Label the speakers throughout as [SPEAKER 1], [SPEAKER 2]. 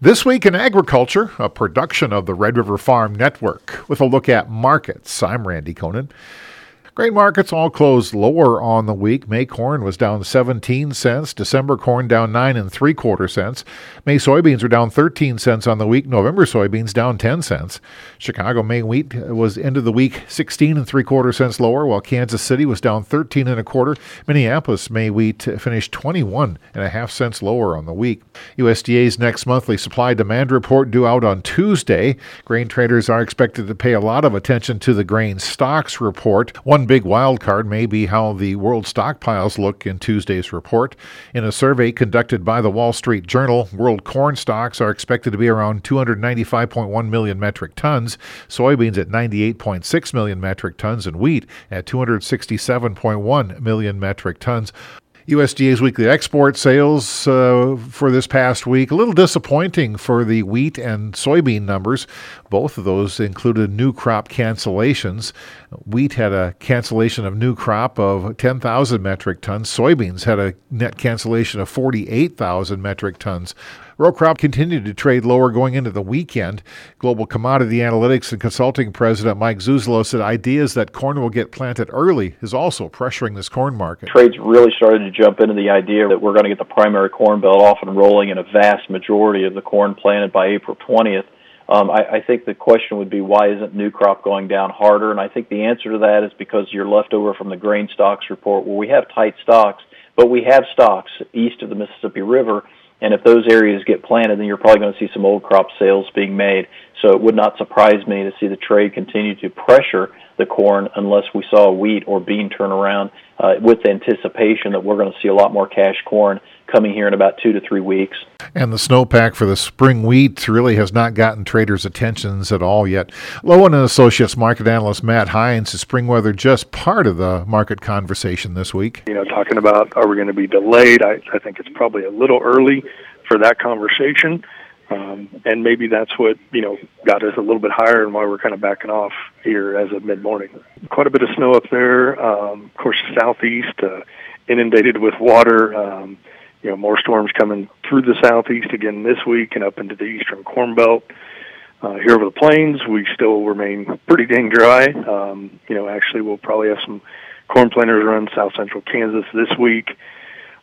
[SPEAKER 1] This Week in Agriculture, a production of the Red River Farm Network, with a look at markets. I'm Randy Koenen. Grain markets all closed lower on the week. May corn was down 17 cents. December corn down 9 and 3 quarter cents. May soybeans were down 13 cents on the week. November soybeans down 10 cents. Chicago May wheat was end of the week 16 and 3 quarter cents lower, while Kansas City was down 13 and a quarter. Minneapolis May wheat finished 21 and a half cents lower on the week. USDA's next monthly supply demand report due out on Tuesday. Grain traders are expected to pay a lot of attention to the grain stocks report. One big wild card may be how the world stockpiles look in Tuesday's report. In a survey conducted by the Wall Street Journal, world corn stocks are expected to be around 295.1 million metric tons, soybeans at 98.6 million metric tons, and wheat at 267.1 million metric tons. USDA's weekly export sales uh, for this past week, a little disappointing for the wheat and soybean numbers. Both of those included new crop cancellations. Wheat had a cancellation of new crop of 10,000 metric tons. Soybeans had a net cancellation of 48,000 metric tons. Row crop continued to trade lower going into the weekend. Global Commodity Analytics and Consulting President Mike Zuzolo said ideas that corn will get planted early is also pressuring this corn market.
[SPEAKER 2] Trades really started to jump into the idea that we're going to get the primary corn belt off and rolling in a vast majority of the corn planted by April 20th. Um, I, I think the question would be why isn't new crop going down harder? And I think the answer to that is because you're left over from the grain stocks report where we have tight stocks, but we have stocks east of the Mississippi River. And if those areas get planted, then you're probably going to see some old crop sales being made. So it would not surprise me to see the trade continue to pressure the corn unless we saw wheat or bean turn around uh, with anticipation that we're going to see a lot more cash corn coming here in about two to three weeks.
[SPEAKER 1] And the snowpack for the spring wheat really has not gotten traders' attentions at all yet. Lowen and Associates market analyst Matt Hines is spring weather just part of the market conversation this week.
[SPEAKER 3] You know, talking about are we going to be delayed? I, I think it's probably a little early for that conversation. Um, and maybe that's what you know got us a little bit higher and why we're kind of backing off here as of mid morning. Quite a bit of snow up there. Um, of course, southeast uh, inundated with water. Um, you know, more storms coming through the southeast again this week and up into the eastern corn belt. Uh, here over the plains, we still remain pretty dang dry. Um, you know, actually, we'll probably have some corn planters run south central Kansas this week.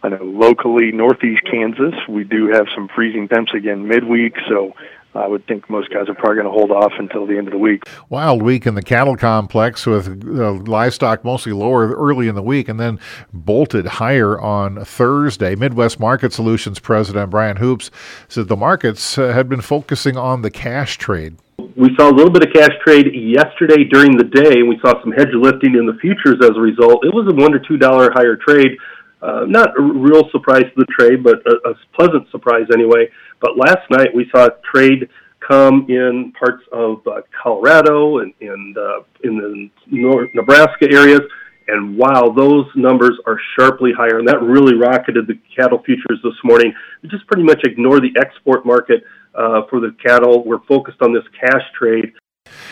[SPEAKER 3] I know locally, northeast Kansas, we do have some freezing temps again midweek, so I would think most guys are probably going to hold off until the end of the week.
[SPEAKER 1] Wild week in the cattle complex with uh, livestock mostly lower early in the week and then bolted higher on Thursday. Midwest Market Solutions President Brian Hoops said the markets uh, had been focusing on the cash trade.
[SPEAKER 4] We saw a little bit of cash trade yesterday during the day. We saw some hedge lifting in the futures as a result. It was a one to two dollar higher trade uh, not a real surprise to the trade, but a, a pleasant surprise anyway. But last night we saw trade come in parts of uh, Colorado and, and uh, in the North Nebraska areas. And wow, those numbers are sharply higher, and that really rocketed the cattle futures this morning. We just pretty much ignore the export market uh, for the cattle. We're focused on this cash trade.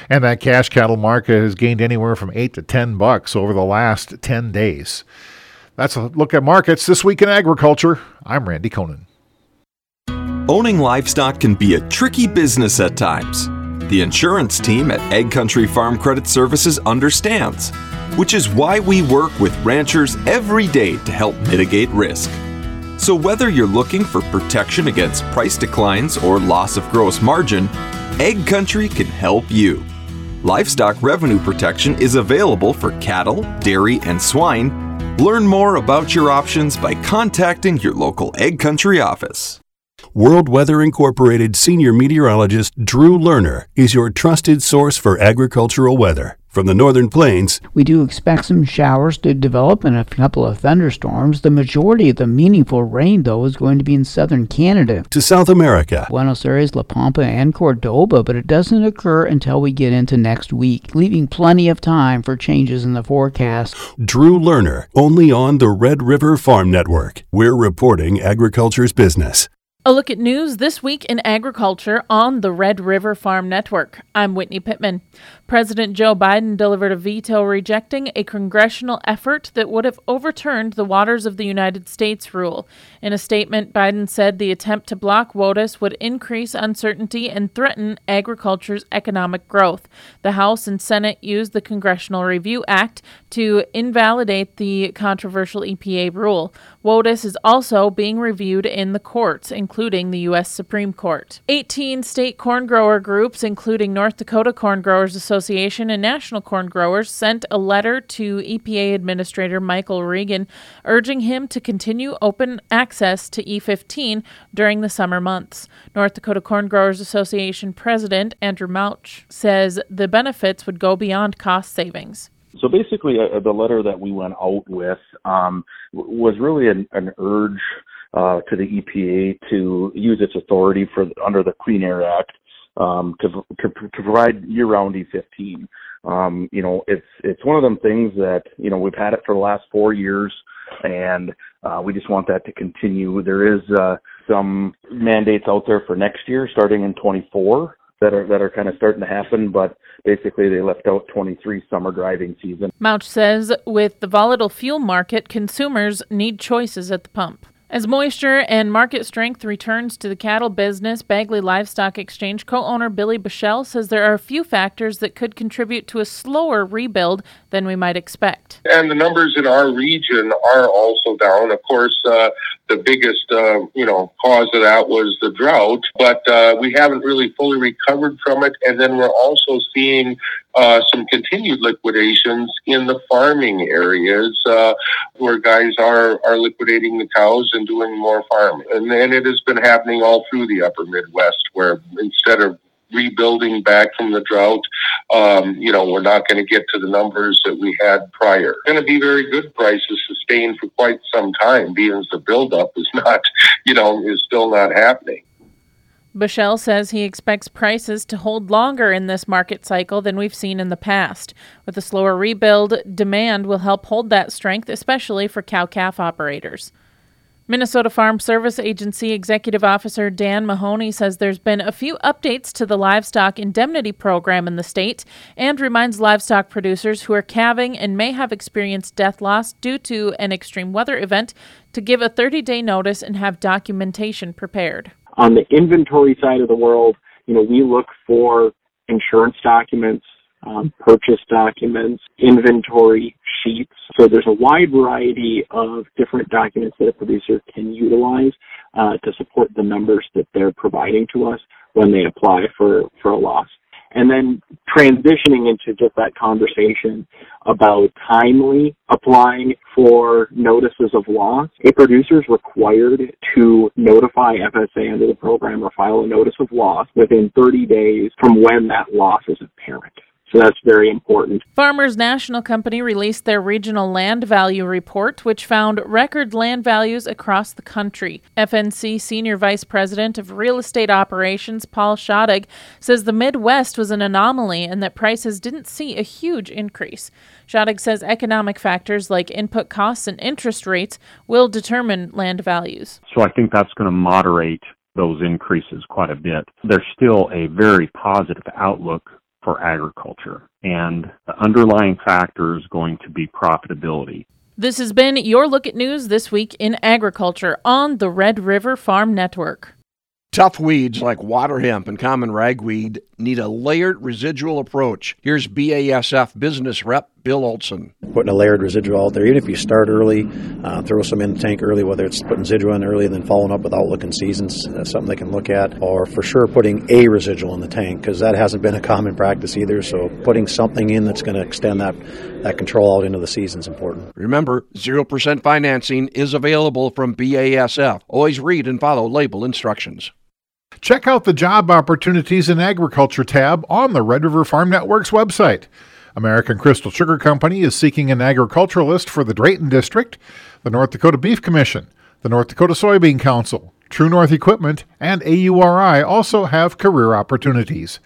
[SPEAKER 1] And that cash cattle market has gained anywhere from eight to ten bucks over the last ten days. That's a look at markets this week in agriculture. I'm Randy Koenen.
[SPEAKER 5] Owning livestock can be a tricky business at times. The insurance team at AgCountry Farm Credit Services understands, which is why we work with ranchers every day to help mitigate risk. So, whether you're looking for protection against price declines or loss of gross margin, AgCountry can help you. Livestock revenue protection is available for cattle, dairy, and swine Learn more about your options by contacting your local AgCountry office.
[SPEAKER 6] World Weather Incorporated senior meteorologist Drew Lerner is your trusted source for agricultural weather. From the northern plains,
[SPEAKER 7] we do expect some showers to develop and a couple of thunderstorms. The majority of the meaningful rain, though, is going to be in southern Canada.
[SPEAKER 6] To South America,
[SPEAKER 7] Buenos Aires, La Pampa, and Cordoba, but it doesn't occur until we get into next week, leaving plenty of time for changes in the forecast.
[SPEAKER 6] Drew Lerner, only on the Red River Farm Network. We're reporting agriculture's business.
[SPEAKER 8] A look at news this week in agriculture on the Red River Farm Network. I'm Whitney Pittman. President Joe Biden delivered a veto rejecting a congressional effort that would have overturned the Waters of the United States rule. In a statement, Biden said the attempt to block WOTUS would increase uncertainty and threaten agriculture's economic growth. The House and Senate used the Congressional Review Act to invalidate the controversial EPA rule. WOTUS is also being reviewed in the courts, including the U.S. Supreme Court. 18 state corn grower groups, including North Dakota Corn Growers Association and National Corn Growers, sent a letter to EPA Administrator Michael Regan urging him to continue open access to E15 during the summer months. North Dakota Corn Growers Association President Andrew Mauch says the benefits would go beyond cost savings.
[SPEAKER 9] So basically, uh, the letter that we went out with um, was really an, an urge uh, to the EPA to use its authority for under the Clean Air Act um, to, to, to provide year-round E15. Um, you know, it's it's one of them things that you know we've had it for the last four years, and uh, we just want that to continue. There is uh, some mandates out there for next year, starting in 24 that are that are kind of starting to happen, but basically they left out 23 summer driving season.
[SPEAKER 8] Mauch says with the volatile fuel market, consumers need choices at the pump. As moisture and market strength returns to the cattle business, Bagley Livestock Exchange co owner Billy Bushell says there are a few factors that could contribute to a slower rebuild than we might expect.
[SPEAKER 10] And the numbers in our region are also down. Of course, uh, the biggest, uh, you know, cause of that was the drought, but uh, we haven't really fully recovered from it. And then we're also seeing uh, some continued liquidations in the farming areas uh, where guys are, are liquidating the cows and doing more farming. And, and it has been happening all through the upper Midwest where instead of rebuilding back from the drought, um, you know, we're not going to get to the numbers that we had prior. Going to be very good prices sustained for quite some time, being as the buildup is not, you know, is still not happening.
[SPEAKER 8] Bushell says he expects prices to hold longer in this market cycle than we've seen in the past. With a slower rebuild, demand will help hold that strength, especially for cow calf operators. Minnesota Farm Service Agency Executive Officer Dan Mahoney says there's been a few updates to the livestock indemnity program in the state and reminds livestock producers who are calving and may have experienced death loss due to an extreme weather event to give a 30 day notice and have documentation prepared.
[SPEAKER 11] On the inventory side of the world, you know, we look for insurance documents, um, purchase documents, inventory sheets. So there's a wide variety of different documents that a producer can utilize uh, to support the numbers that they're providing to us when they apply for, for a loss. And then transitioning into just that conversation about timely applying for notices of loss. A producer is required to notify FSA under the program or file a notice of loss within 30 days from when that loss is apparent. So that's very important.
[SPEAKER 8] Farmers National Company released their regional land value report, which found record land values across the country. FNC Senior Vice President of Real Estate Operations, Paul Schadig, says the Midwest was an anomaly and that prices didn't see a huge increase. Schadig says economic factors like input costs and interest rates will determine land values.
[SPEAKER 12] So I think that's going to moderate those increases quite a bit. There's still a very positive outlook for agriculture. And the underlying factor is going to be profitability.
[SPEAKER 8] This has been your look at news this week in agriculture on the Red River Farm Network.
[SPEAKER 13] Tough weeds like water hemp and common ragweed need a layered residual approach. Here's BASF business rep Bill Olson.
[SPEAKER 14] Putting a layered residual out there, even if you start early, uh, throw some in the tank early, whether it's putting residual in early and then following up with outlook and seasons, that's something they can look at, or for sure putting a residual in the tank because that hasn't been a common practice either. So putting something in that's going to extend that that control out into the season is important.
[SPEAKER 13] Remember, 0% financing is available from BASF. Always read and follow label instructions.
[SPEAKER 1] Check out the Job Opportunities in Agriculture tab on the Red River Farm Network's website. American Crystal Sugar Company is seeking an agriculturalist for the Drayton District. The North Dakota Beef Commission, the North Dakota Soybean Council, True North Equipment, and AURI also have career opportunities.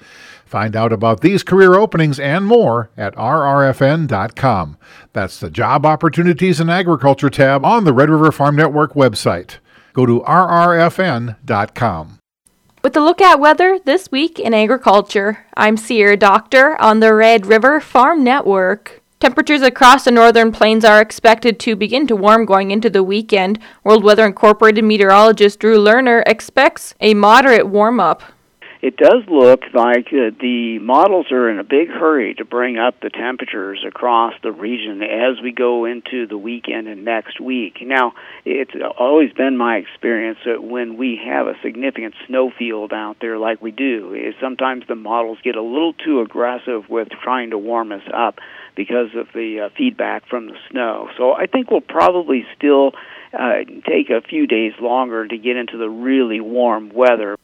[SPEAKER 1] Find out about these career openings and more at rrfn.com. That's the Job Opportunities in Agriculture tab on the Red River Farm Network website. Go to rrfn.com.
[SPEAKER 15] With a look at weather this week in agriculture, I'm Sierra Doctor on the Red River Farm Network. Temperatures across the northern plains are expected to begin to warm going into the weekend. World Weather Incorporated meteorologist Drew Lerner expects a moderate warm up
[SPEAKER 16] it does look like uh, the models are in a big hurry to bring up the temperatures across the region as we go into the weekend and next week. Now, it's always been my experience that when we have a significant snow field out there like we do, is sometimes the models get a little too aggressive with trying to warm us up because of the uh, feedback from the snow. So I think we'll probably still uh, take a few days longer to get into the really warm weather.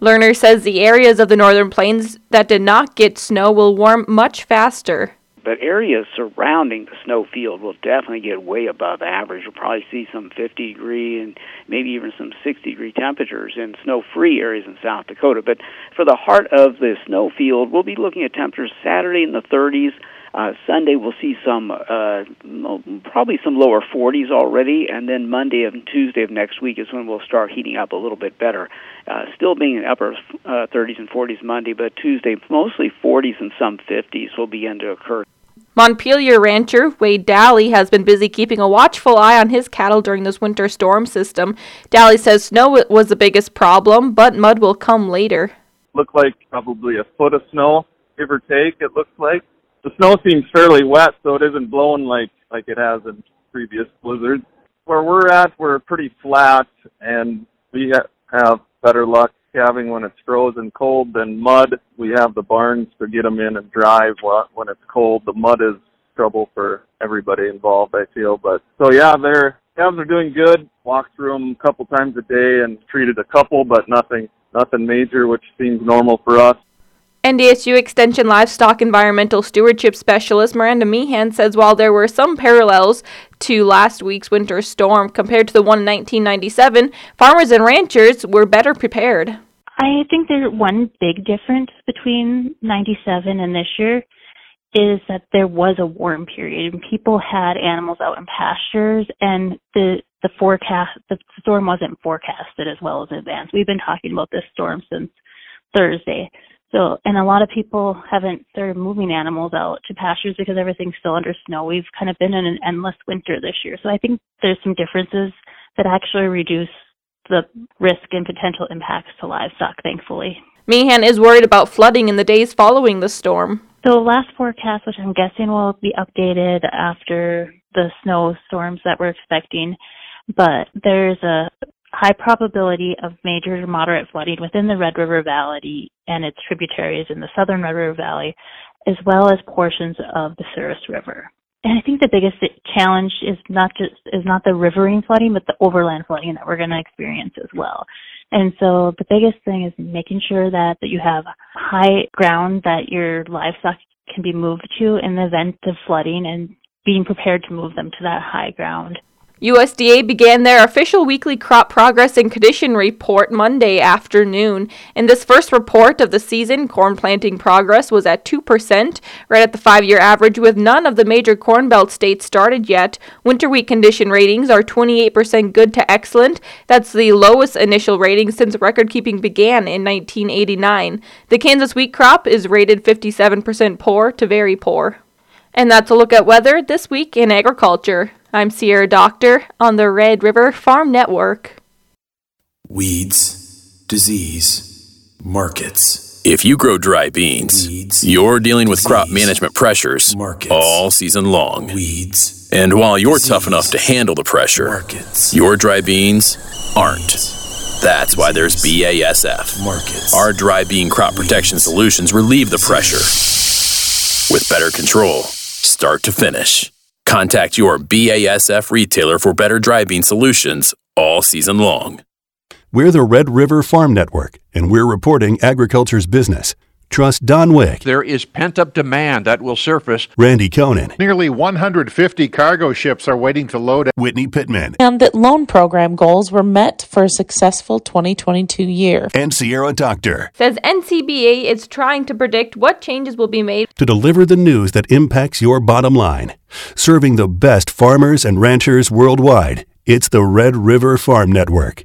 [SPEAKER 15] Lerner says the areas of the northern plains that did not get snow will warm much faster.
[SPEAKER 16] But areas surrounding the snow field will definitely get way above average. We'll probably see some 50 degree and maybe even some 60 degree temperatures in snow free areas in South Dakota. But for the heart of the snow field, we'll be looking at temperatures Saturday in the 30s uh, Sunday we'll see some, uh, probably some lower 40s already, and then Monday and Tuesday of next week is when we'll start heating up a little bit better. Uh, still being in upper uh, 30s and 40s Monday, but Tuesday mostly 40s and some 50s will begin to occur.
[SPEAKER 15] Montpelier rancher Wade Daly has been busy keeping a watchful eye on his cattle during this winter storm system. Daly says snow was the biggest problem, but mud will come later.
[SPEAKER 17] Look like probably a foot of snow, give or take. It looks like the snow seems fairly wet, so it isn't blowing like like it has in previous blizzards. Where we're at, we're pretty flat, and we ha- have better luck calving when it's frozen cold than mud. We have the barns to get them in and drive when it's cold. The mud is trouble for everybody involved, I feel. But so yeah, their calves are doing good. Walked through them a couple times a day and treated a couple, but nothing nothing major, which seems normal for us.
[SPEAKER 15] NDSU Extension Livestock Environmental Stewardship Specialist Miranda Meehan says while there were some parallels to last week's winter storm compared to the one in 1997, farmers and ranchers were better prepared.
[SPEAKER 18] I think there's one big difference between 97 and this year is that there was a warm period and people had animals out in pastures and the the forecast the storm wasn't forecasted as well as advanced. We've been talking about this storm since Thursday. So, and a lot of people haven't started moving animals out to pastures because everything's still under snow. We've kind of been in an endless winter this year. So I think there's some differences that actually reduce the risk and potential impacts to livestock, thankfully.
[SPEAKER 15] Meehan is worried about flooding in the days following the storm.
[SPEAKER 18] So last forecast, which I'm guessing will be updated after the snowstorms that we're expecting, but there's a high probability of major to moderate flooding within the Red River Valley and its tributaries in the southern Red River Valley, as well as portions of the Souris River. And I think the biggest challenge is not just is not the riverine flooding, but the overland flooding that we're going to experience as well. And so the biggest thing is making sure that, that you have high ground that your livestock can be moved to in the event of flooding and being prepared to move them to that high ground.
[SPEAKER 15] USDA began their official weekly crop progress and condition report Monday afternoon. In this first report of the season, corn planting progress was at 2%, right at the five year average, with none of the major Corn Belt states started yet. Winter wheat condition ratings are 28% good to excellent. That's the lowest initial rating since record keeping began in 1989. The Kansas wheat crop is rated 57% poor to very poor. And that's a look at weather this week in agriculture. I'm Sierra Doctor on the Red River Farm Network.
[SPEAKER 19] Weeds, disease, markets. If you grow dry beans, Weeds, you're dealing with disease, crop management pressures markets, all season long. Weeds. And while you're disease, tough enough to handle the pressure, markets, your dry beans aren't. That's why there's BASF. Markets. Our dry bean crop protection solutions relieve the pressure with better control, start to finish. Contact your BASF retailer for better dry bean solutions all season long.
[SPEAKER 6] We're the Red River Farm Network, and we're reporting agriculture's business. Trust Don Wick.
[SPEAKER 13] There is pent up demand that will surface.
[SPEAKER 6] Randy Koenen.
[SPEAKER 1] Nearly 150 cargo ships are waiting to load.
[SPEAKER 6] Whitney Pittman.
[SPEAKER 8] And that loan program goals were met for a successful 2022 year.
[SPEAKER 6] And Sierra Doctor.
[SPEAKER 15] Says NCBA is trying to predict what changes will be made
[SPEAKER 6] to deliver the news that impacts your bottom line. Serving the best farmers and ranchers worldwide, it's the Red River Farm Network.